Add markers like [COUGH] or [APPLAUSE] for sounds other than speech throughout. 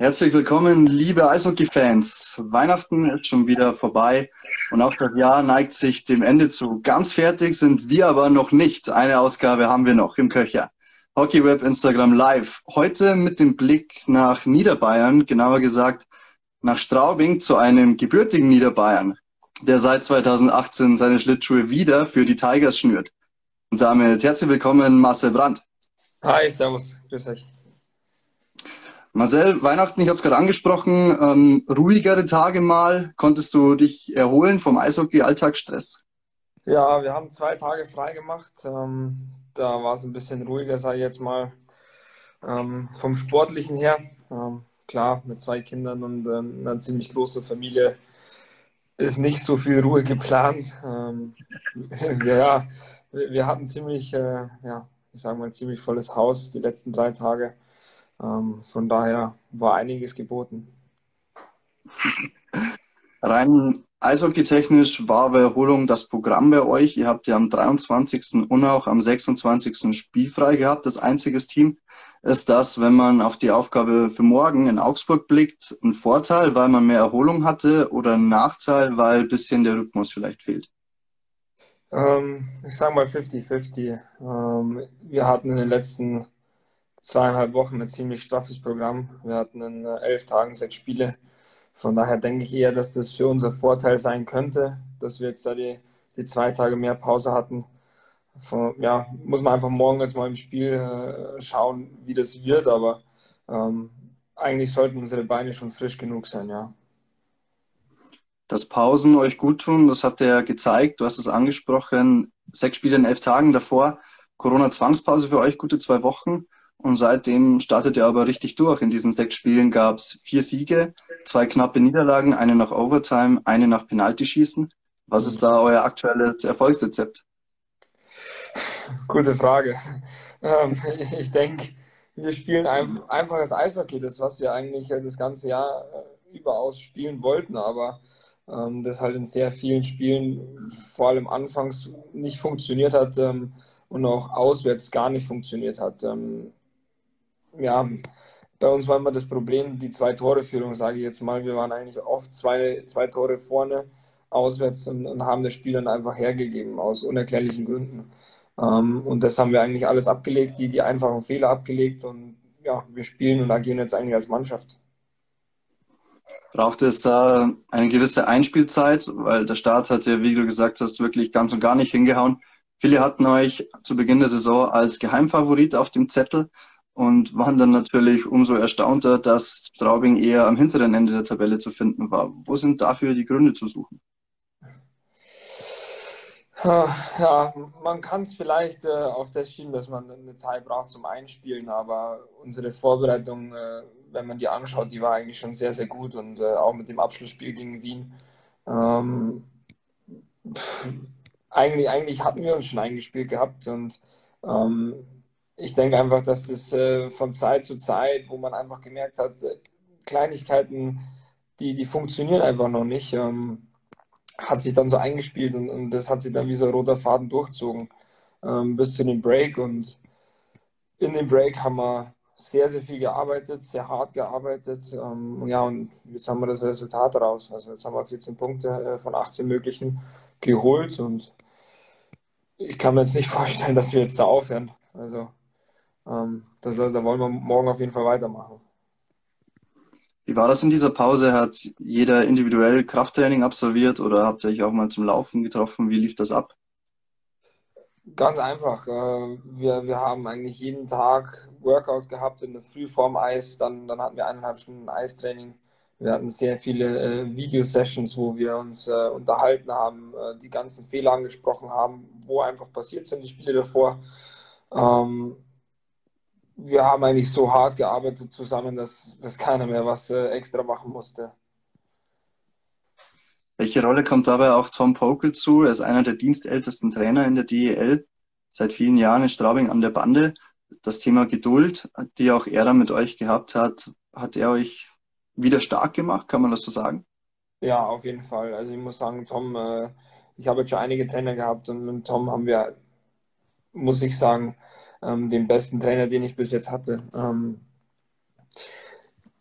Herzlich willkommen, liebe Eishockey-Fans. Weihnachten ist schon wieder vorbei und auch das Jahr neigt sich dem Ende zu. Ganz fertig sind wir aber noch nicht. Eine Ausgabe haben wir noch im Köcher. Hockeyweb Instagram Live. Heute mit dem Blick nach Niederbayern, genauer gesagt nach Straubing zu einem gebürtigen Niederbayern, der seit 2018 seine Schlittschuhe wieder für die Tigers schnürt. Und damit herzlich willkommen, Marcel Brandt. Hi, servus, grüß euch. Marcel, Weihnachten, ich habe es gerade angesprochen, ähm, ruhigere Tage mal. Konntest du dich erholen vom Eishockey-Alltagsstress? Ja, wir haben zwei Tage frei gemacht. Ähm, da war es ein bisschen ruhiger, sage ich jetzt mal, ähm, vom Sportlichen her. Ähm, klar, mit zwei Kindern und äh, einer ziemlich großen Familie ist nicht so viel Ruhe geplant. Ähm, [LAUGHS] ja, wir hatten ziemlich, äh, ja, ich sage mal, ziemlich volles Haus die letzten drei Tage. Ähm, von daher war einiges geboten. Rein eishockey-technisch war Erholung das Programm bei euch. Ihr habt ja am 23. und auch am 26. spielfrei gehabt, das einziges Team. Ist das, wenn man auf die Aufgabe für morgen in Augsburg blickt, ein Vorteil, weil man mehr Erholung hatte oder ein Nachteil, weil ein bisschen der Rhythmus vielleicht fehlt? Ähm, ich sage mal 50-50. Ähm, wir hatten in den letzten zweieinhalb Wochen ein ziemlich straffes Programm. Wir hatten in äh, elf Tagen sechs Spiele. Von daher denke ich eher, dass das für unser Vorteil sein könnte, dass wir jetzt da die, die zwei Tage mehr Pause hatten. Von, ja, muss man einfach morgen jetzt mal im Spiel äh, schauen, wie das wird, aber ähm, eigentlich sollten unsere Beine schon frisch genug sein, ja. Dass Pausen euch gut tun, das habt ihr ja gezeigt, du hast es angesprochen, sechs Spiele in elf Tagen davor, Corona-Zwangspause für euch, gute zwei Wochen. Und seitdem startet er aber richtig durch. In diesen sechs Spielen gab es vier Siege, zwei knappe Niederlagen, eine nach Overtime, eine nach Penaltyschießen. Was ist da euer aktuelles Erfolgsrezept? Gute Frage. [LAUGHS] Ähm, ich denke, wir spielen ein, einfaches Eishockey, das was wir eigentlich das ganze Jahr äh, überaus spielen wollten, aber ähm, das halt in sehr vielen Spielen, vor allem anfangs, nicht funktioniert hat ähm, und auch auswärts gar nicht funktioniert hat ja, bei uns war immer das Problem, die Zwei-Tore-Führung, sage ich jetzt mal. Wir waren eigentlich oft zwei, zwei Tore vorne auswärts und, und haben das Spiel dann einfach hergegeben, aus unerklärlichen Gründen. Ähm, und das haben wir eigentlich alles abgelegt, die, die einfachen Fehler abgelegt und ja, wir spielen und agieren jetzt eigentlich als Mannschaft. Braucht es da eine gewisse Einspielzeit, weil der Start hat ja, wie du gesagt hast, wirklich ganz und gar nicht hingehauen. Viele hatten euch zu Beginn der Saison als Geheimfavorit auf dem Zettel und waren dann natürlich umso erstaunter, dass Straubing eher am hinteren Ende der Tabelle zu finden war. Wo sind dafür die Gründe zu suchen? Ja, man kann es vielleicht äh, auf das schieben, dass man eine Zeit braucht zum Einspielen, aber unsere Vorbereitung, äh, wenn man die anschaut, die war eigentlich schon sehr, sehr gut und äh, auch mit dem Abschlussspiel gegen Wien. Ähm, pff, eigentlich, eigentlich hatten wir uns schon eingespielt gehabt und ähm, ich denke einfach, dass das äh, von Zeit zu Zeit, wo man einfach gemerkt hat, äh, Kleinigkeiten, die, die funktionieren einfach noch nicht, ähm, hat sich dann so eingespielt und, und, das hat sich dann wie so ein roter Faden durchzogen ähm, bis zu dem Break. Und in dem Break haben wir sehr, sehr viel gearbeitet, sehr hart gearbeitet. Ähm, ja, und jetzt haben wir das Resultat raus. Also jetzt haben wir 14 Punkte äh, von 18 möglichen geholt und ich kann mir jetzt nicht [LAUGHS] vorstellen, dass wir jetzt da aufhören. Also ähm, das, da wollen wir morgen auf jeden Fall weitermachen. Wie war das in dieser Pause? Hat jeder individuell Krafttraining absolviert oder habt ihr euch auch mal zum Laufen getroffen? Wie lief das ab? Ganz einfach. Äh, wir, wir haben eigentlich jeden Tag Workout gehabt in der Früh vorm Eis. Dann, dann hatten wir eineinhalb Stunden Eistraining. Wir hatten sehr viele äh, Video-Sessions, wo wir uns äh, unterhalten haben, äh, die ganzen Fehler angesprochen haben, wo einfach passiert sind, die Spiele davor. Ähm, wir haben eigentlich so hart gearbeitet zusammen, dass, dass keiner mehr was äh, extra machen musste. Welche Rolle kommt dabei auch Tom Pokel zu? Er ist einer der dienstältesten Trainer in der DEL, seit vielen Jahren in Straubing an der Bande. Das Thema Geduld, die auch er dann mit euch gehabt hat, hat er euch wieder stark gemacht, kann man das so sagen? Ja, auf jeden Fall. Also ich muss sagen, Tom, äh, ich habe jetzt schon einige Trainer gehabt und mit Tom haben wir, muss ich sagen, ähm, den besten Trainer, den ich bis jetzt hatte. Ähm,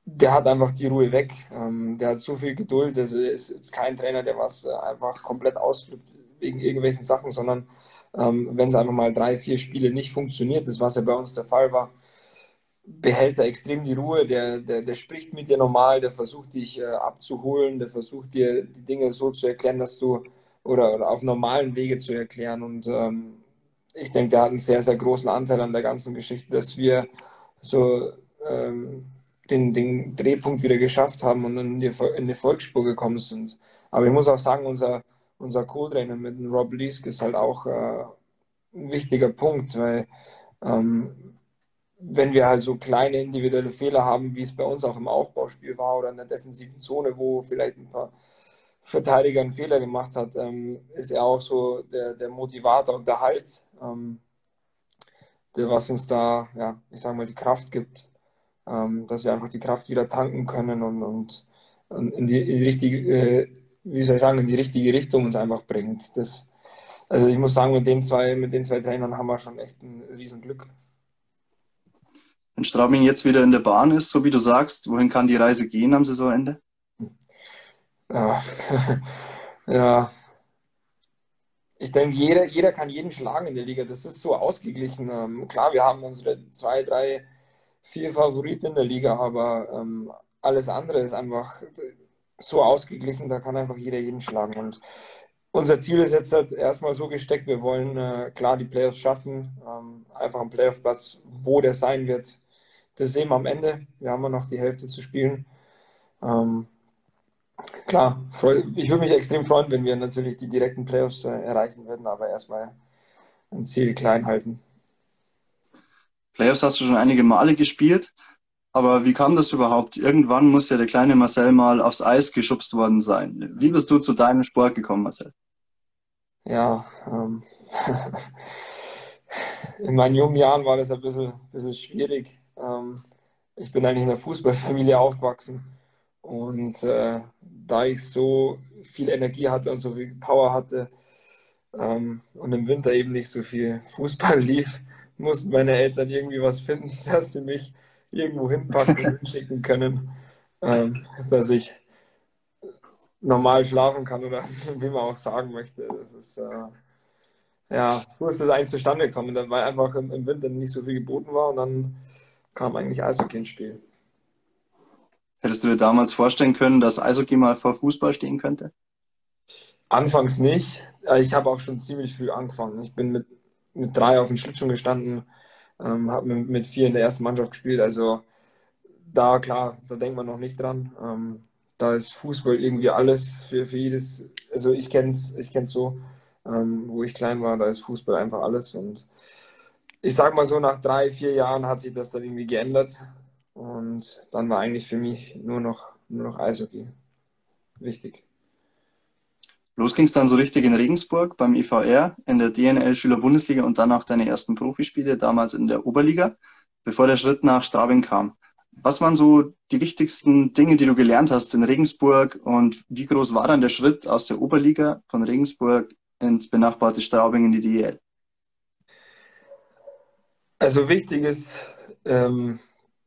der hat einfach die Ruhe weg. Ähm, der hat so viel Geduld. Also ist jetzt kein Trainer, der was äh, einfach komplett ausflippt wegen irgendwelchen Sachen, sondern ähm, wenn es einfach mal drei, vier Spiele nicht funktioniert, das was ja bei uns der Fall war, behält er extrem die Ruhe. Der, der, der spricht mit dir normal, der versucht dich äh, abzuholen, der versucht dir die Dinge so zu erklären, dass du oder, oder auf normalen Wege zu erklären. Und ähm, ich denke, der hat einen sehr, sehr großen Anteil an der ganzen Geschichte, dass wir so ähm, den, den Drehpunkt wieder geschafft haben und in die, in die Volksspur gekommen sind. Aber ich muss auch sagen, unser, unser Co-Trainer mit Rob Leask ist halt auch äh, ein wichtiger Punkt, weil ähm, wenn wir halt so kleine individuelle Fehler haben, wie es bei uns auch im Aufbauspiel war oder in der defensiven Zone, wo vielleicht ein paar Verteidiger einen Fehler gemacht hat, ähm, ist er auch so der, der Motivator und der Halt, ähm, der was uns da, ja, ich sag mal, die Kraft gibt, ähm, dass wir einfach die Kraft wieder tanken können und, und, und in, die, in, die, richtige, äh, wie soll ich sagen, in die richtige Richtung uns einfach bringt. Das, also ich muss sagen, mit den zwei, mit den zwei Trainern haben wir schon echt ein Riesenglück. Wenn Straubing jetzt wieder in der Bahn ist, so wie du sagst, wohin kann die Reise gehen am Saisonende? Ja, [LAUGHS] ja. ich denke, jeder, jeder kann jeden schlagen in der Liga. Das ist so ausgeglichen. Ähm, klar, wir haben unsere zwei, drei vier Favoriten in der Liga, aber ähm, alles andere ist einfach so ausgeglichen, da kann einfach jeder jeden schlagen. Und unser Ziel ist jetzt halt erstmal so gesteckt, wir wollen äh, klar die Playoffs schaffen, ähm, einfach einen Playoff-Platz, wo der sein wird, das sehen wir am Ende. Wir haben ja noch die Hälfte zu spielen. Ähm, klar, ich würde mich extrem freuen, wenn wir natürlich die direkten Playoffs äh, erreichen würden, aber erstmal ein Ziel klein halten. Playoffs hast du schon einige Male gespielt, aber wie kam das überhaupt? Irgendwann muss ja der kleine Marcel mal aufs Eis geschubst worden sein. Wie bist du zu deinem Sport gekommen, Marcel? Ja, ähm, [LAUGHS] in meinen jungen Jahren war das ein bisschen, bisschen schwierig. Ähm, ich bin eigentlich in einer Fußballfamilie aufgewachsen und äh, da ich so viel Energie hatte und so viel Power hatte ähm, und im Winter eben nicht so viel Fußball [LAUGHS] lief, mussten meine Eltern irgendwie was finden, [LAUGHS] dass sie mich irgendwo hinpacken und [LAUGHS] hinschicken können, ähm, dass ich normal schlafen kann oder wie man auch sagen möchte. Das ist, äh, ja, so ist das eigentlich zustande gekommen, weil einfach im, im, Winter nicht so viel geboten war und dann kam eigentlich Eishockey ins Spiel. Hättest du dir damals vorstellen können, dass Eishockey mal vor Fußball stehen könnte? Anfangs nicht. Ich habe auch schon ziemlich früh angefangen. Ich bin mit mit drei auf dem Schlittschuh gestanden, ähm, habe mit, mit, vier in der ersten Mannschaft gespielt. Also da, klar, da denkt man noch nicht dran. Ähm, da ist Fußball irgendwie alles für, für jedes, also ich kenne es ich kenn's so, ähm, wo ich klein war, da ist Fußball einfach alles. Und ich sag mal so, nach drei, vier Jahren hat sich das dann irgendwie geändert. Und dann war eigentlich für mich nur noch, nur noch Eishockey wichtig. Los ging es dann so richtig in Regensburg beim EVR, in der DNL Schüler-Bundesliga und dann auch deine ersten Profispiele, damals in der Oberliga, bevor der Schritt nach Straubing kam. Was waren so die wichtigsten Dinge, die du gelernt hast in Regensburg und wie groß war dann der Schritt aus der Oberliga von Regensburg ins benachbarte Straubing in die DEL? Also wichtig ist, ähm,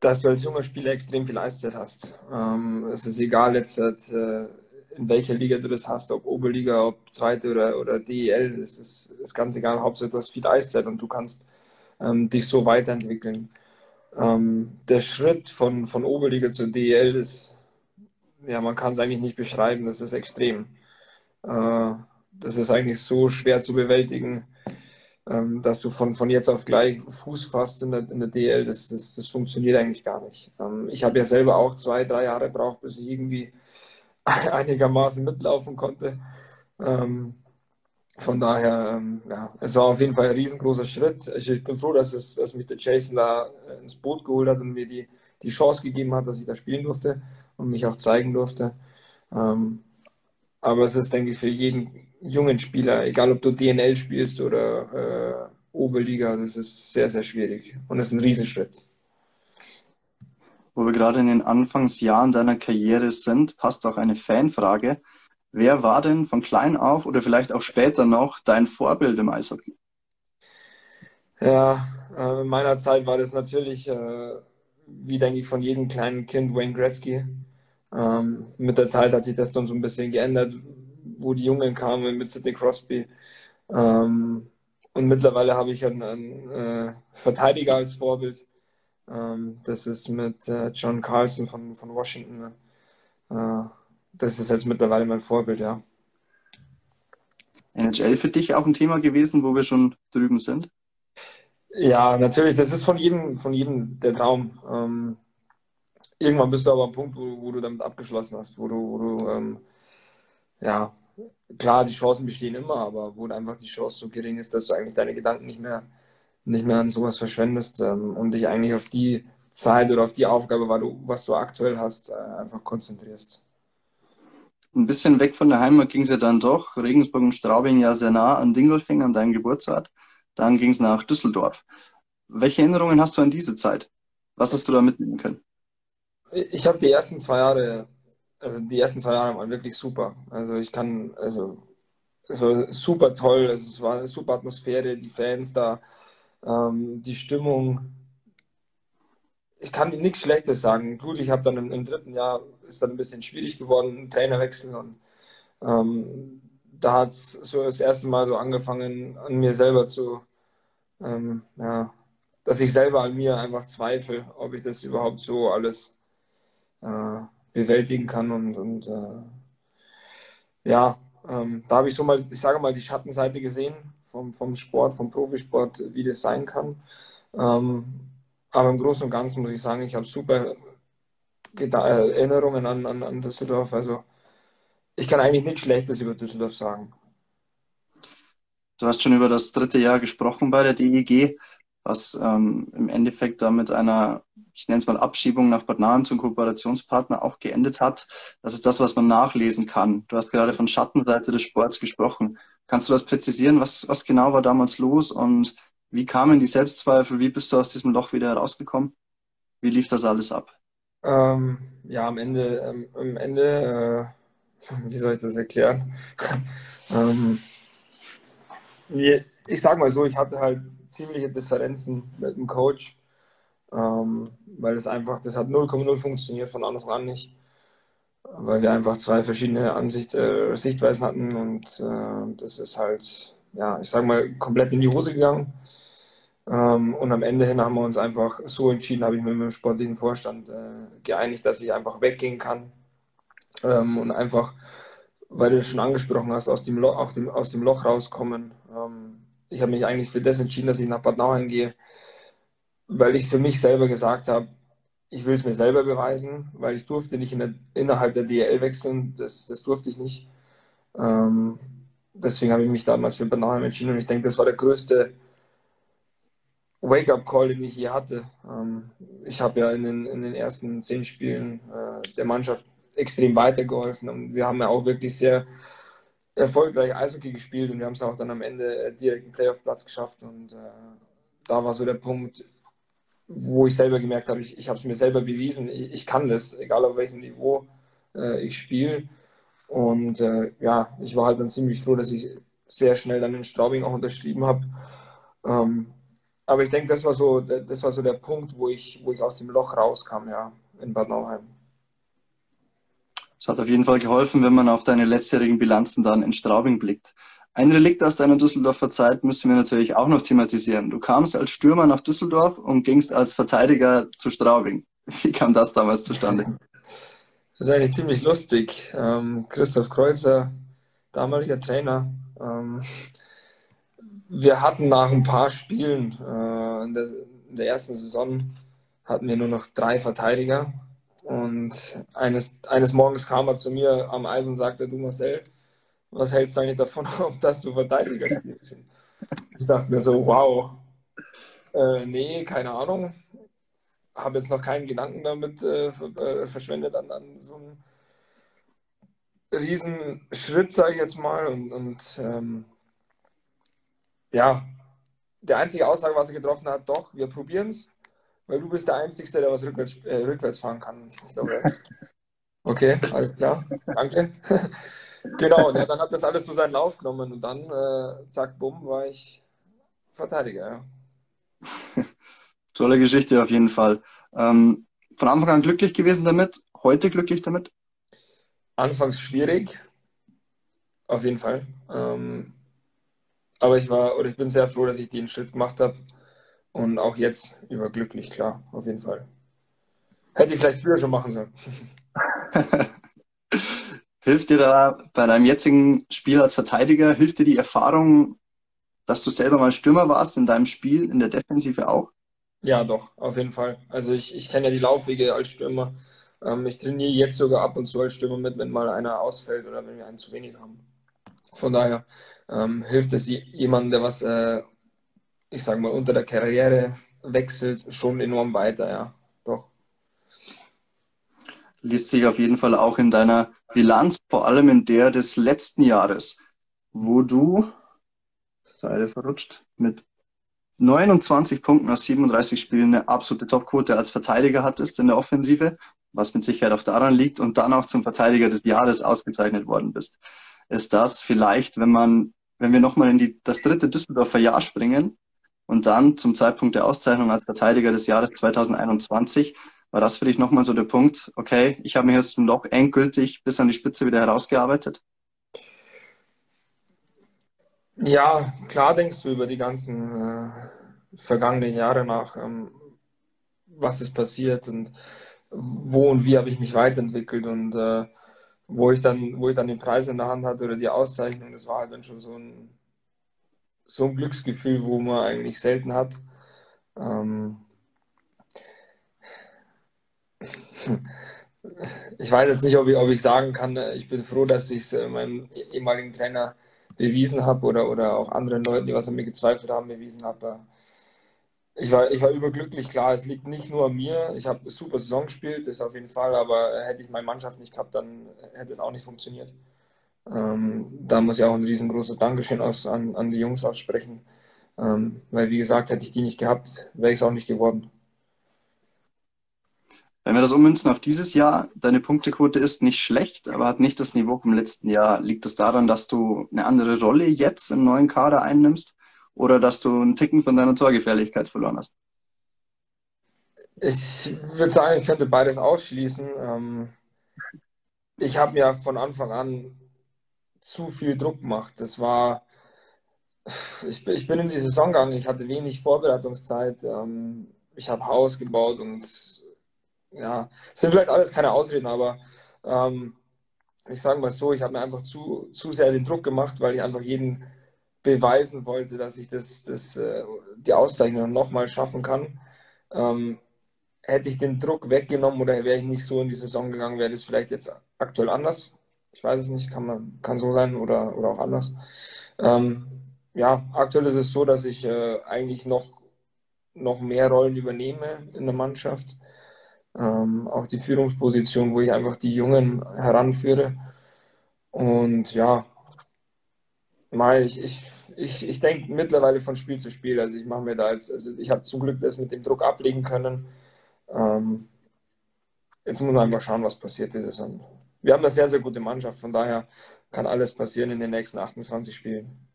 dass du als junger Spieler extrem viel Eiszeit hast. Ähm, es ist egal jetzt, äh, in welcher Liga du das hast, ob Oberliga, ob zweite oder, oder DEL, das ist, ist ganz egal. Hauptsache du hast viel Eiszeit und du kannst ähm, dich so weiterentwickeln. Ähm, der Schritt von, von Oberliga zur DEL ist, ja, man kann es eigentlich nicht beschreiben, das ist extrem. Äh, das ist eigentlich so schwer zu bewältigen, ähm, dass du von, von jetzt auf gleich Fuß fasst in der, in der DL, das, das, das funktioniert eigentlich gar nicht. Ähm, ich habe ja selber auch zwei, drei Jahre gebraucht, bis ich irgendwie [LAUGHS] einigermaßen mitlaufen konnte. Ähm, von daher, ähm, ja, es war auf jeden Fall ein riesengroßer Schritt. Ich, ich bin froh, dass, es, dass mich der Jason da äh, ins Boot geholt hat und mir die, die Chance gegeben hat, dass ich da spielen durfte und mich auch zeigen durfte. Ähm, aber es ist, denke ich, für jeden jungen Spieler, egal ob du DNL spielst oder äh, Oberliga, das ist sehr, sehr schwierig und es ist ein Riesenschritt wo wir gerade in den Anfangsjahren deiner Karriere sind, passt auch eine Fanfrage. Wer war denn von klein auf oder vielleicht auch später noch dein Vorbild im Eishockey? Ja, äh, in meiner Zeit war das natürlich äh, wie denke ich von jedem kleinen Kind Wayne Gretzky. Ähm, mit der Zeit hat sich das dann so ein bisschen geändert, wo die Jungen kamen mit Sidney Crosby. Ähm, und mittlerweile habe ich einen, einen äh, Verteidiger als Vorbild. Ähm, das ist mit äh, John Carlson von, von Washington. Äh, das ist jetzt mittlerweile mein Vorbild, ja. NHL für dich auch ein Thema gewesen, wo wir schon drüben sind? Ja, natürlich, das ist von jedem, von jedem der Traum. Ähm, irgendwann bist du aber am Punkt, wo, wo, du damit abgeschlossen hast, wo du, wo du ähm, ja, klar, die Chancen bestehen immer, aber wo einfach die Chance so gering ist, dass du eigentlich deine Gedanken nicht mehr, nicht mehr an sowas verschwendest ähm, und dich eigentlich auf die Zeit oder auf die Aufgabe, du, was du aktuell hast, äh, einfach konzentrierst. Ein bisschen weg von der Heimat ging es ja dann doch. Regensburg und Straubing ja sehr nah an Dingolfing, an deinem Geburtsort. Dann ging es nach Düsseldorf. Welche Erinnerungen hast du an diese Zeit? Was hast du da mitnehmen können? Ich habe die ersten zwei Jahre, also die ersten zwei Jahre waren wirklich super. Also ich kann, also es war super toll, also es war eine super Atmosphäre, die Fans da, ähm, die Stimmung. Ich kann nichts Schlechtes sagen. Gut, ich habe dann im, im, dritten Jahr ist dann ein bisschen schwierig geworden, Trainerwechsel und ähm, da hat es so das erste Mal so angefangen, an mir selber zu, ähm, ja, dass ich selber an mir einfach zweifle, ob ich das überhaupt so alles äh, bewältigen kann und, und äh, ja, ähm, da habe ich so mal, ich sage mal, die Schattenseite gesehen vom, vom Sport, vom Profisport, wie das sein kann. Ähm, aber im Großen und Ganzen muss ich sagen, ich habe super Erinnerungen an, an, an Düsseldorf. Also ich kann eigentlich nichts Schlechtes über Düsseldorf sagen. Du hast schon über das dritte Jahr gesprochen bei der DEG, was ähm, im Endeffekt da mit einer, ich nenne es mal Abschiebung nach Bad Nahem zum Kooperationspartner auch geendet hat. Das ist das, was man nachlesen kann. Du hast gerade von Schattenseite des Sports gesprochen. Kannst du das präzisieren? Was, was genau war damals los und wie kamen die Selbstzweifel? Wie bist du aus diesem Loch wieder herausgekommen? Wie lief das alles ab? Ähm, ja, am Ende, ähm, am Ende, äh, [LAUGHS] wie soll ich das erklären? [LAUGHS] ähm, ich sag mal so, ich hatte halt ziemliche Differenzen mit dem Coach, ähm, weil es einfach, das hat 0,0 funktioniert von Anfang an nicht, weil wir einfach zwei verschiedene Ansicht, äh, Sichtweisen hatten und äh, das ist halt, ja, ich sag mal, komplett in die Hose gegangen. Ähm, und am Ende hin haben wir uns einfach so entschieden, habe ich mit dem sportlichen Vorstand äh, geeinigt, dass ich einfach weggehen kann ähm, und einfach, weil du es schon angesprochen hast, aus dem, Loch, aus dem, aus dem Loch rauskommen. Ähm, ich habe mich eigentlich für das entschieden, dass ich nach Bad Nauheim gehe, weil ich für mich selber gesagt habe, ich will es mir selber beweisen, weil ich durfte nicht in der, innerhalb der DL wechseln, das, das durfte ich nicht. Ähm, deswegen habe ich mich damals für Bad Nauheim entschieden und ich denke, das war der größte Wake-up-Call, den ich je hatte. Ähm, ich habe ja in den, in den ersten zehn Spielen äh, der Mannschaft extrem weitergeholfen und wir haben ja auch wirklich sehr erfolgreich Eishockey gespielt und wir haben es auch dann am Ende äh, direkt einen Playoff-Platz geschafft und äh, da war so der Punkt, wo ich selber gemerkt habe, ich, ich habe es mir selber bewiesen, ich, ich, kann das, egal auf welchem Niveau äh, ich spiele. Und äh, ja, ich war halt dann ziemlich froh, dass ich sehr schnell dann in Straubing auch unterschrieben habe. Ähm, aber ich denke, das war so, das war so der Punkt, wo ich, wo ich aus dem Loch rauskam, ja, in Bad Nauheim. Es hat auf jeden Fall geholfen, wenn man auf deine letztjährigen Bilanzen dann in Straubing blickt. Ein Relikt aus deiner Düsseldorfer Zeit müssen wir natürlich auch noch thematisieren. Du kamst als Stürmer nach Düsseldorf und gingst als Verteidiger zu Straubing. Wie kam das damals zustande? [LAUGHS] Das ist eigentlich ziemlich lustig. Ähm, Christoph Kreuzer, damaliger Trainer, ähm, wir hatten nach ein paar Spielen äh, in, der, in, der, ersten Saison hatten wir nur noch drei Verteidiger. Und eines, eines Morgens kam er zu mir am Eis und sagte, du Marcel, was hältst du eigentlich davon, [LAUGHS] dass du Verteidiger spielst? Ich dachte mir so, wow, äh, nee, keine Ahnung. Habe jetzt noch keinen Gedanken damit äh, äh verschwendet an, an so einen Riesenschritt, sage ich jetzt mal. Und, und ähm, ja, der einzige Aussage, was er getroffen hat, doch, wir probieren es, weil du bist der Einzige, der was rückwärts, äh, rückwärts fahren kann. [LAUGHS] Okay, alles klar, danke. [LAUGHS] genau, ja, dann hat das alles so seinen Lauf genommen und dann, äh, zack, bumm, war ich Verteidiger. Ja. [LAUGHS] Tolle Geschichte auf jeden Fall. Ähm, von Anfang an glücklich gewesen damit, heute glücklich damit? Anfangs schwierig, auf jeden Fall. Ähm, aber ich war oder ich bin sehr froh, dass ich den Schritt gemacht habe und auch jetzt überglücklich, klar, auf jeden Fall. Hätte ich vielleicht früher schon machen sollen. [LAUGHS] hilft dir da bei deinem jetzigen Spiel als Verteidiger, hilft dir die Erfahrung, dass du selber mal Stürmer warst in deinem Spiel, in der Defensive auch? Ja, doch, auf jeden Fall. Also ich, ich kenne ja die Laufwege als Stürmer. Ähm, ich trainiere jetzt sogar ab und zu als Stürmer mit, wenn mal einer ausfällt oder wenn wir einen zu wenig haben. Von daher ähm, hilft es jemandem, der was, äh, ich sage mal, unter der Karriere wechselt, schon enorm weiter, ja. Liest sich auf jeden Fall auch in deiner Bilanz, vor allem in der des letzten Jahres, wo du, Seite verrutscht, mit 29 Punkten aus 37 Spielen eine absolute Topquote als Verteidiger hattest in der Offensive, was mit Sicherheit auch daran liegt und dann auch zum Verteidiger des Jahres ausgezeichnet worden bist. Ist das vielleicht, wenn man, wenn wir nochmal in die, das dritte Düsseldorfer Jahr springen und dann zum Zeitpunkt der Auszeichnung als Verteidiger des Jahres 2021, war das für dich nochmal so der Punkt, okay, ich habe mich jetzt noch endgültig bis an die Spitze wieder herausgearbeitet? Ja, klar denkst du über die ganzen äh, vergangenen Jahre nach, ähm, was ist passiert und wo und wie habe ich mich weiterentwickelt und äh, wo ich dann, wo ich dann den Preis in der Hand hatte oder die Auszeichnung, das war halt dann schon so ein, so ein Glücksgefühl, wo man eigentlich selten hat. Ähm, ich weiß jetzt nicht, ob ich, ob ich sagen kann, äh, ich bin froh, dass ich es äh, meinem ehemaligen Trainer bewiesen habe oder, oder auch anderen Leuten, die was an mir gezweifelt haben, bewiesen habe. Ich war, ich war überglücklich, klar, es liegt nicht nur an mir. Ich habe eine super Saison gespielt, das auf jeden Fall, aber hätte ich meine Mannschaft nicht gehabt, dann hätte es auch nicht funktioniert. Ähm, da muss ich auch ein riesengroßes Dankeschön aus, an, an die Jungs aussprechen. Ähm, weil, wie gesagt, hätte ich die nicht gehabt, wäre ich es auch nicht geworden. Wenn wir das ummünzen auf dieses Jahr, deine Punktequote ist nicht schlecht, aber hat nicht das Niveau vom letzten Jahr. Liegt das daran, dass du eine andere Rolle jetzt im neuen Kader einnimmst oder dass du einen Ticken von deiner Torgefährlichkeit verloren hast? Ich würde sagen, ich könnte beides ausschließen. Ähm, ich habe mir von Anfang an zu viel Druck gemacht. Das war, ich, ich bin in die Saison gegangen, ich hatte wenig Vorbereitungszeit. Ähm, ich habe Haus gebaut und ja, sind vielleicht alles keine Ausreden, aber ähm, ich sage mal so, ich habe mir einfach zu, zu sehr den Druck gemacht, weil ich einfach jeden beweisen wollte, dass ich das, das, äh, die Auszeichnung nochmal schaffen kann. Ähm, hätte ich den Druck weggenommen oder wäre ich nicht so in die Saison gegangen, wäre das vielleicht jetzt aktuell anders. Ich weiß es nicht, kann, man, kann so sein oder, oder auch anders. Ähm, ja, aktuell ist es so, dass ich äh, eigentlich noch, noch mehr Rollen übernehme in der Mannschaft ähm, auch die Führungsposition, wo ich einfach die Jungen heranführe. Und ja, mal ich, ich, ich, ich denke mittlerweile von Spiel zu Spiel. Also ich mache mir da jetzt, also ich habe zum Glück das mit dem Druck ablegen können. Ähm, jetzt muss man einfach schauen, was passiert ist. Und wir haben eine sehr, sehr gute Mannschaft, von daher kann alles passieren in den nächsten 28 Spielen.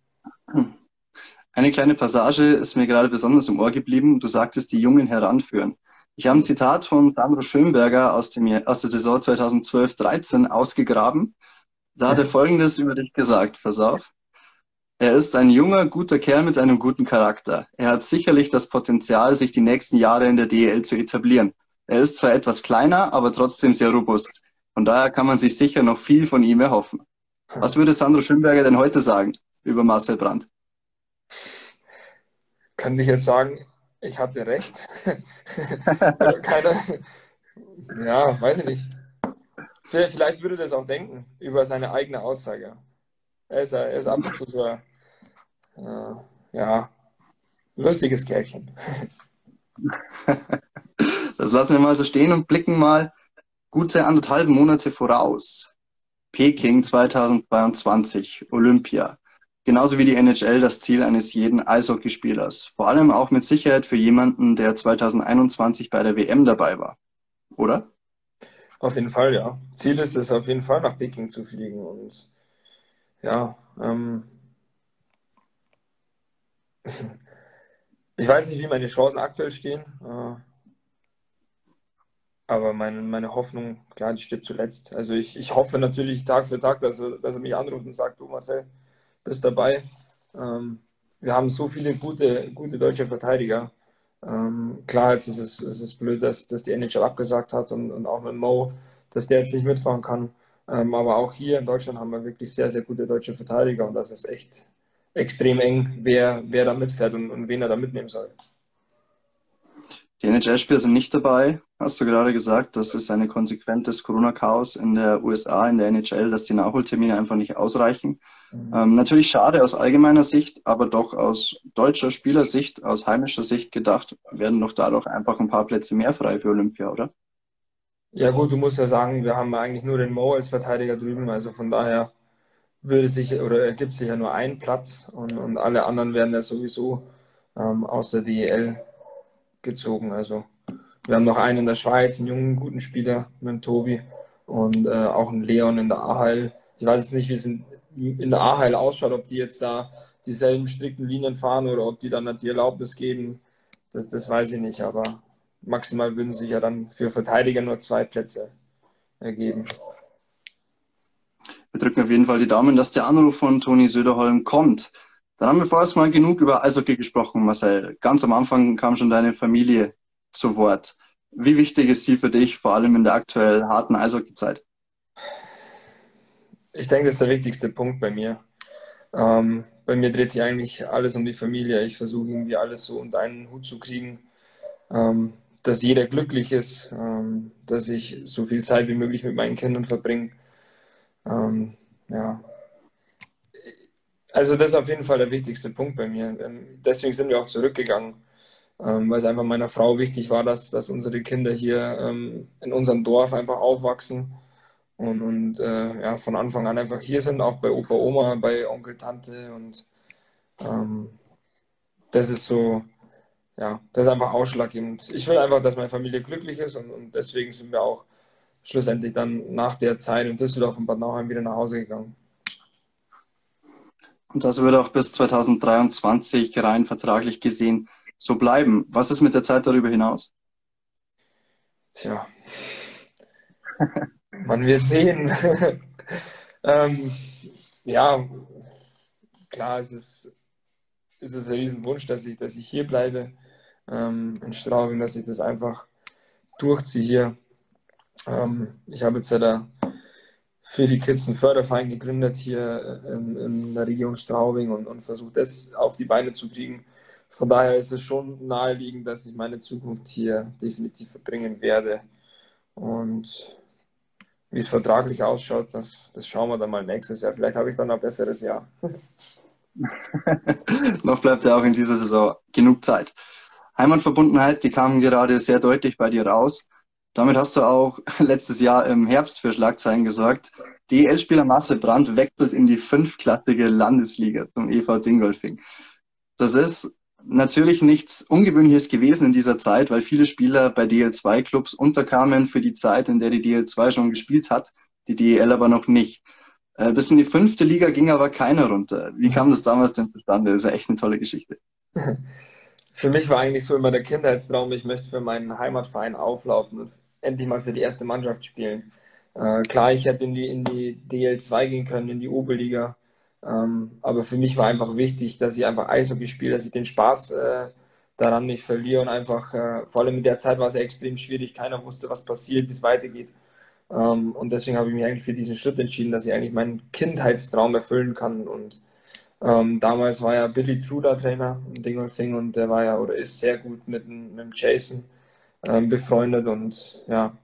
Eine kleine Passage ist mir gerade besonders im Ohr geblieben. Du sagtest, die Jungen heranführen. Ich habe ein Zitat von Sandro Schönberger aus, dem, aus der Saison 2012-13 ausgegraben. Da hat er Folgendes über dich gesagt. Pass auf. Er ist ein junger, guter Kerl mit einem guten Charakter. Er hat sicherlich das Potenzial, sich die nächsten Jahre in der DEL zu etablieren. Er ist zwar etwas kleiner, aber trotzdem sehr robust. Von daher kann man sich sicher noch viel von ihm erhoffen. Was würde Sandro Schönberger denn heute sagen über Marcel Brandt? Kann ich jetzt sagen, ich hatte recht. [LAUGHS] Keiner, ja, weiß ich nicht. Vielleicht würde das auch denken über seine eigene Aussage. Er ist, er ist ab und zu so, äh, ja, lustiges Kerlchen. [LAUGHS] Das lassen wir mal so stehen und blicken mal gute anderthalb Monate voraus. Peking 2022, Olympia genauso wie die NHL das Ziel eines jeden Eishockeyspielers. Vor allem auch mit Sicherheit für jemanden, der 2021 bei der WM dabei war. Oder? Auf jeden Fall, ja. Ziel ist es auf jeden Fall, nach Peking zu fliegen. Und ja, ähm, [LAUGHS] ich weiß nicht, wie meine Chancen aktuell stehen. Äh, aber meine, meine Hoffnung, klar, die stirbt zuletzt. Also ich, ich hoffe natürlich Tag für Tag, dass er, dass er mich anruft und sagt, du Marcel, bist dabei. Ähm, wir haben so viele gute, gute deutsche Verteidiger. Ähm, klar, jetzt ist es, es ist blöd, dass, dass die NHL abgesagt hat und, und auch mit Mo, dass der jetzt nicht mitfahren kann. Ähm, aber auch hier in Deutschland haben wir wirklich sehr, sehr gute deutsche Verteidiger und das ist echt extrem eng, wer, wer da mitfährt und, und wen er da mitnehmen soll. Die NHL-Spieler sind nicht dabei, hast du gerade gesagt. Das ist eine Konsequenz des Corona-Chaos in der USA, in der NHL, dass die Nachholtermine einfach nicht ausreichen. Mhm. Ähm, natürlich schade aus allgemeiner Sicht, aber doch aus deutscher Spielersicht, aus heimischer Sicht gedacht, werden doch dadurch einfach ein paar Plätze mehr frei für Olympia, oder? Ja gut, du musst ja sagen, wir haben eigentlich nur den Mo als Verteidiger drüben, also von daher würde sich oder ergibt sich ja nur ein Platz und, und alle anderen werden ja sowieso ähm, aus der DEL gezogen. Also wir haben noch einen in der Schweiz, einen jungen, guten Spieler mit dem Tobi und äh, auch einen Leon in der AHL. Ich weiß jetzt nicht, wie es in, in der AHL ausschaut, ob die jetzt da dieselben strikten Linien fahren oder ob die dann die Erlaubnis geben. Das, das weiß ich nicht, aber maximal würden sich ja dann für Verteidiger nur zwei Plätze ergeben. Wir drücken auf jeden Fall die Daumen, dass der Anruf von Toni Söderholm kommt. Dann haben wir vorerst mal genug über Eishockey gesprochen, Marcel. Ganz am Anfang kam schon deine Familie zu Wort. Wie wichtig ist sie für dich, vor allem in der aktuell harten Eishockey-Zeit? Ich denke, das ist der wichtigste Punkt bei mir. Ähm, bei mir dreht sich eigentlich alles um die Familie. Ich versuche irgendwie alles so unter einen Hut zu kriegen, ähm, dass jeder glücklich ist, ähm, dass ich so viel Zeit wie möglich mit meinen Kindern verbringe. Ähm, ja, also das ist auf jeden Fall der wichtigste Punkt bei mir. Ähm, deswegen sind wir auch zurückgegangen, ähm, weil es einfach meiner Frau wichtig war, dass, dass unsere Kinder hier ähm, in unserem Dorf einfach aufwachsen und, und äh, ja, von Anfang an einfach hier sind, auch bei Opa, Oma, bei Onkel, Tante und ähm, das ist so, ja, das ist einfach ausschlaggebend. Ich will einfach, dass meine Familie glücklich ist und, und deswegen sind wir auch schlussendlich dann nach der Zeit in Düsseldorf und Bad Nauheim wieder nach Hause gegangen. Und das wird auch bis 2023 rein vertraglich gesehen so bleiben. Was ist mit der Zeit darüber hinaus? Tja, man wird sehen. [LAUGHS] ähm, ja, klar, es ist, es ein Riesenwunsch, dass ich, dass ich hier bleibe ähm, in Straubing, dass ich das einfach durchziehe hier. Ähm, ich habe jetzt ja da für die Kids einen Förderverein gegründet hier äh, in, in der Region Straubing und, und versucht das auf die Beine zu kriegen. Von daher ist es schon naheliegend, dass ich meine Zukunft hier definitiv verbringen werde. Und wie es vertraglich ausschaut, das, das schauen wir dann mal nächstes Jahr. Vielleicht habe ich dann ein besseres Jahr. [LAUGHS] Noch bleibt ja auch in dieser Saison genug Zeit. Heimatverbundenheit, die kam gerade sehr deutlich bei dir raus. Damit hast du auch [LAUGHS] letztes Jahr im Herbst für Schlagzeilen gesorgt. DL-Spieler Masse Brandt wechselt in die fünfklassige Landesliga zum EV Dingolfing. Das ist natürlich nichts Ungewöhnliches gewesen in dieser Zeit, weil viele Spieler bei DL2-Clubs unterkamen für die Zeit, in der die DL2 schon gespielt hat, die DL aber noch nicht. Äh, bis in die fünfte Liga ging aber keiner runter. Wie kam das damals denn zustande? Das ist ja echt eine tolle Geschichte. [LAUGHS] Für mich war eigentlich so immer der Kindheitstraum, ich möchte für meinen Heimatverein auflaufen und endlich mal für die erste Mannschaft spielen. Äh, klar, ich hätte in die, in die DL2 gehen können, in die Oberliga. Ähm, aber für mich war einfach wichtig, dass ich einfach Eishockey spiele, dass ich den Spaß äh, daran nicht verliere und einfach, äh, vor allem in der Zeit war es extrem schwierig, keiner wusste, was passiert, wie es weitergeht. Ähm, und deswegen habe ich mich eigentlich für diesen Schritt entschieden, dass ich eigentlich meinen Kindheitstraum erfüllen kann. Und ähm, damals war ja Billy True der Trainer in Dingolfing und der war ja oder ist sehr gut mit, mit Jason ähm, befreundet und ja,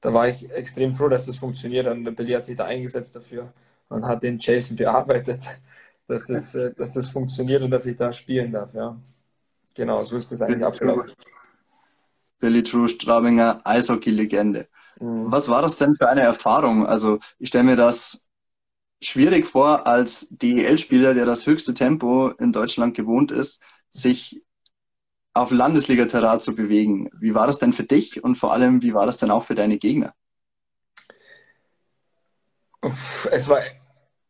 da war ich extrem froh, dass das funktioniert und der Billy hat sich da eingesetzt dafür und hat den Jason bearbeitet, [LAUGHS] dass das, äh, dass das funktioniert und dass ich da spielen darf, ja. Genau, so ist das eigentlich abgelaufen. Billy True, Straubinger Eishockey-Legende. Mhm. Was war das denn für eine Erfahrung? Also ich stelle mir das schwierig vor, als DEL-Spieler, der das höchste Tempo in Deutschland gewohnt ist, sich auf Landesliga-Terrain zu bewegen. Wie war das denn für dich und vor allem, wie war das denn auch für deine Gegner? Es war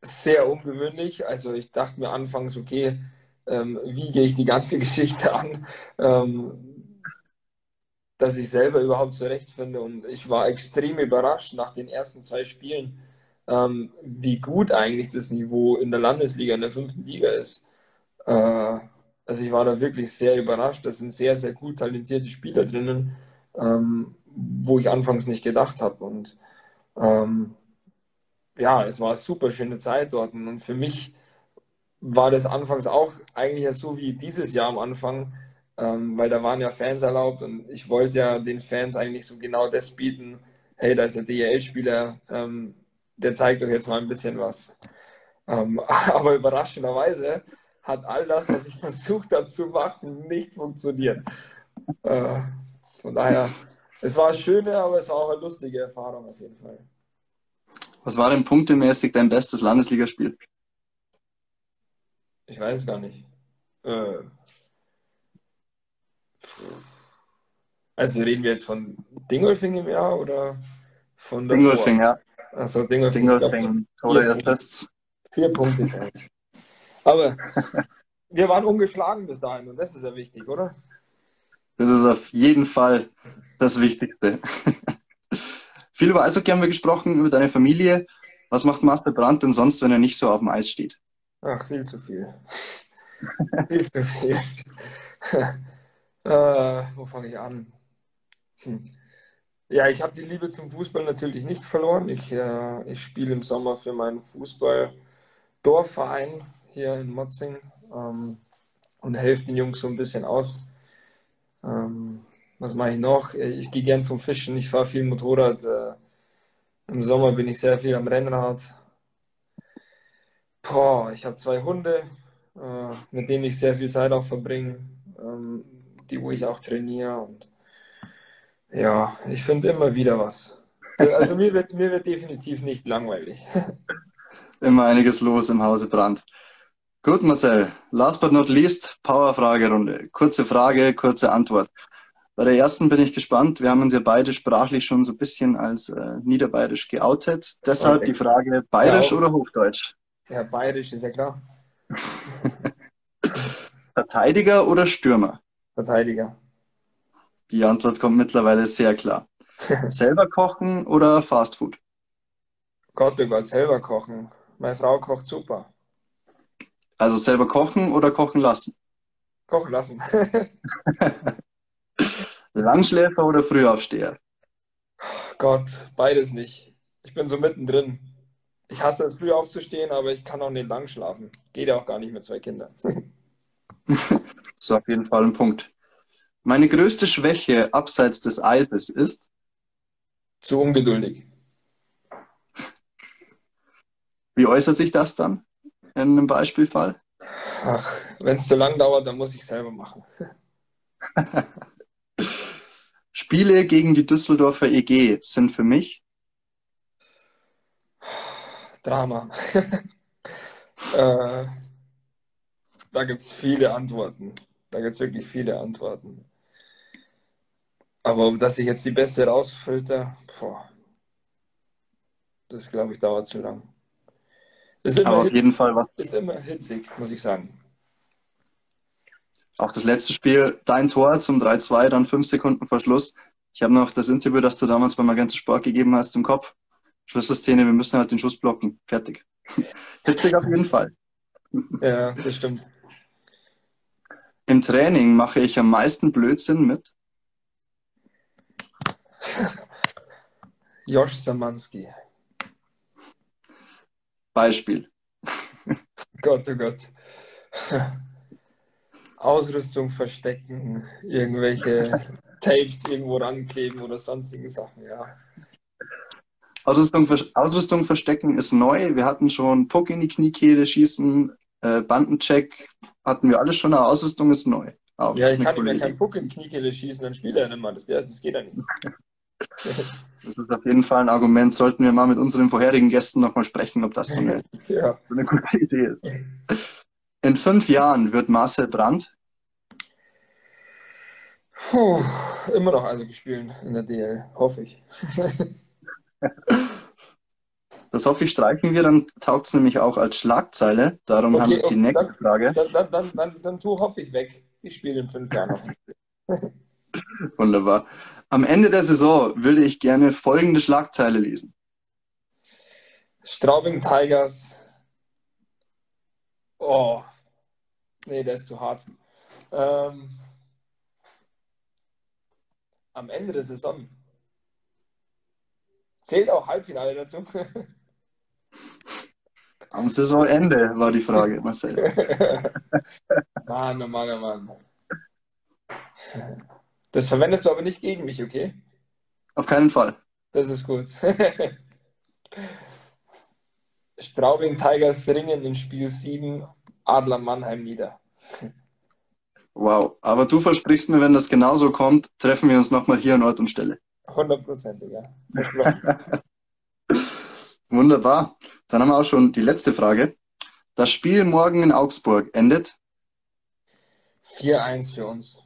sehr ungewöhnlich. Also ich dachte mir anfangs, okay, ähm, wie gehe ich die ganze [LAUGHS] Geschichte an? Ähm, dass ich selber überhaupt zurechtfinde. Und ich war extrem überrascht nach den ersten zwei Spielen, ähm, wie gut eigentlich das Niveau in der Landesliga, in der fünften Liga ist. Äh, also ich war da wirklich sehr überrascht. Da sind sehr, sehr gut talentierte Spieler drinnen, ähm, wo ich anfangs nicht gedacht habe. Und ähm, ja, es war eine super schöne Zeit dort. Und für mich war das anfangs auch eigentlich so wie dieses Jahr am Anfang, ähm, weil da waren ja Fans erlaubt und ich wollte ja den Fans eigentlich so genau das bieten, hey, da ist ein DEL-Spieler, ähm, der zeigt euch jetzt mal ein bisschen was. Ähm, [LAUGHS] aber überraschenderweise hat all das, was ich [LAUGHS] versucht habe zu machen, nicht funktioniert. Äh, von daher, es war eine schöne, aber es war auch eine lustige Erfahrung auf jeden Fall. Was war denn punktemäßig dein bestes Landesligaspiel? Ich weiß gar nicht. Äh, also reden wir jetzt von Dingolfing im Jahr oder von der Dingolfing, ja. Achso, Dingolfing. Dingolfing, Tore Assists. Vier Punkte. Aber [LAUGHS] wir waren ungeschlagen bis dahin und das ist ja wichtig, oder? Das ist auf jeden Fall das Wichtigste. Viel über Eishockey haben wir gesprochen, über deine Familie. Was macht Master Brandt denn sonst, wenn er nicht so auf dem Eis steht? Ach, viel zu viel. [LAUGHS] viel zu viel. [LAUGHS] äh, wo fange ich an? Hm. Ja, ich habe die Liebe zum Fußball natürlich nicht verloren. Ich, äh, ich spiele im Sommer für meinen Fußball-Dorfverein hier in Motzing ähm, und helfe den Jungs so ein bisschen aus. Ähm, was mache ich noch? Ich gehe gern zum Fischen, ich fahre viel Motorrad. Äh, Im Sommer bin ich sehr viel am Rennrad. Boah, ich habe zwei Hunde, äh, mit denen ich sehr viel Zeit auch verbringe, ähm, die wo ich auch trainiere. Und ja, ich finde immer wieder was. Also mir wird, mir wird definitiv nicht langweilig. [LAUGHS] Immer einiges los im Hause Brand. Gut, Marcel. Last but not least, Power-Fragerunde. Kurze Frage, kurze Antwort. Bei der ersten bin ich gespannt. Wir haben uns ja beide sprachlich schon so ein bisschen als äh, niederbayerisch geoutet. Deshalb die Frage, bayerisch ja, oder Hochdeutsch? Ja, bayerisch ist ja klar. [LAUGHS] Verteidiger oder Stürmer? Verteidiger. Die Antwort kommt mittlerweile sehr klar. [LAUGHS] selber kochen oder Fastfood? Gott, oh Gott, selber kochen. Meine Frau kocht super. Also selber kochen oder kochen lassen? Kochen lassen. [LAUGHS] Langschläfer oder Frühaufsteher? Gott, beides nicht. Ich bin so mittendrin. Ich hasse es, früh aufzustehen, aber ich kann auch nicht lang schlafen. Geht ja auch gar nicht mit zwei Kindern. [LAUGHS] so auf jeden Fall ein Punkt. Meine größte Schwäche abseits des Eises ist? Zu ungeduldig. Wie äußert sich das dann in einem Beispielfall? Ach, wenn es zu lang dauert, dann muss ich selber machen. [LAUGHS] Spiele gegen die Düsseldorfer EG sind für mich Drama. [LAUGHS] äh, da gibt es viele Antworten. Da gibt es wirklich viele Antworten. Aber dass ich jetzt die beste rausfilter, boah, das glaube ich dauert zu lang. Ist immer Aber auf hitzig, jeden Fall was. Ist immer hitzig, muss ich sagen. Auch das letzte Spiel, dein Tor zum 3-2, dann fünf Sekunden vor Schluss. Ich habe noch das Interview, das du damals beim Magenta Sport gegeben hast, im Kopf. Schlüsselszene, wir müssen halt den Schuss blocken. Fertig. [LAUGHS] Hitzig auf jeden Fall. Ja, das stimmt. Im Training mache ich am meisten Blödsinn mit. [LAUGHS] Josh Samanski. Beispiel. [LAUGHS] Gott, oh Gott. Ausrüstung verstecken, irgendwelche Tapes irgendwo rankleben oder sonstigen Sachen, ja. Ausrüstung, Ausrüstung verstecken ist neu. Wir hatten schon Puck in die Kniekehle schießen, äh, Bandencheck hatten wir alles schon, aber Ausrüstung ist neu. Auch ja, ich kann mir keinen Puck in die Kniekehle schießen, dann spielt er nicht mal. Das, das geht ja nicht. [LAUGHS] das ist auf jeden Fall ein Argument. Sollten wir mal mit unseren vorherigen Gästen nochmal sprechen, ob das so eine, [LAUGHS] ja. so eine gute Idee ist. In fünf Jahren wird Marcel Brandt Puh, immer noch also gespielt in der DL, hoffe ich. [LAUGHS] Das hoffe ich, streichen wir, dann taugt es nämlich auch als Schlagzeile. Darum okay, haben wir die nächste dann, Frage. Dann, dann, dann, dann, dann tu hoffe ich weg. Ich spiele in fünf Jahren noch. [LAUGHS] Wunderbar. Am Ende der Saison würde ich gerne folgende Schlagzeile lesen. Straubing Tigers. Oh. Nee, der ist zu hart. Ähm, am Ende der Saison. Zählt auch Halbfinale dazu? [LAUGHS] Am Saisonende war die Frage, Marcel. [LAUGHS] Mann, oh Mann, oh Mann. Das verwendest du aber nicht gegen mich, okay? Auf keinen Fall. Das ist gut. [LAUGHS] Straubing Tigers ringen in Spiel 7 Adler Mannheim nieder. Wow, aber du versprichst mir, wenn das genauso kommt, treffen wir uns nochmal hier an Ort und Stelle. Hundertprozentig, ja. [LAUGHS] Wunderbar. Dann haben wir auch schon die letzte Frage. Das Spiel morgen in Augsburg endet? 4-1 für uns.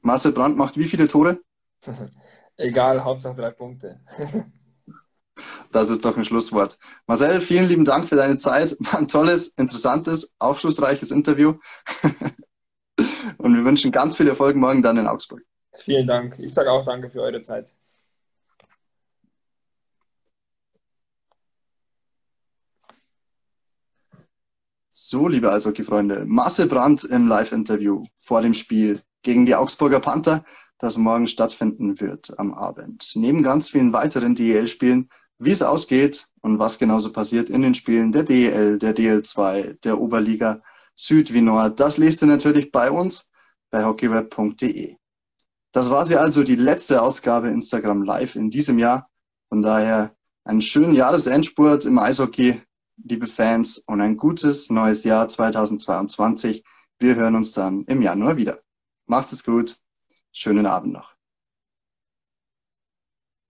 Marcel Brandt macht wie viele Tore? [LAUGHS] Egal, Hauptsache drei Punkte. [LAUGHS] das ist doch ein Schlusswort. Marcel, vielen lieben Dank für deine Zeit. War ein tolles, interessantes, aufschlussreiches Interview. [LAUGHS] Und wir wünschen ganz viel Erfolg morgen dann in Augsburg. Vielen Dank. Ich sage auch danke für eure Zeit. So, liebe Eishockey-Freunde, Marcel Brandt im Live-Interview vor dem Spiel gegen die Augsburger Panther, das morgen stattfinden wird am Abend. Neben ganz vielen weiteren DEL-Spielen, wie es ausgeht und was genauso passiert in den Spielen der DEL, der DL2, der Oberliga Süd wie Nord, das lest ihr natürlich bei uns bei hockeyweb.de. Das war sie also, die letzte Ausgabe Instagram Live in diesem Jahr. Von daher einen schönen Jahresendspurt im Eishockey, liebe Fans, und ein gutes neues Jahr 2022. Wir hören uns dann im Januar wieder. Macht es gut. Schönen Abend noch.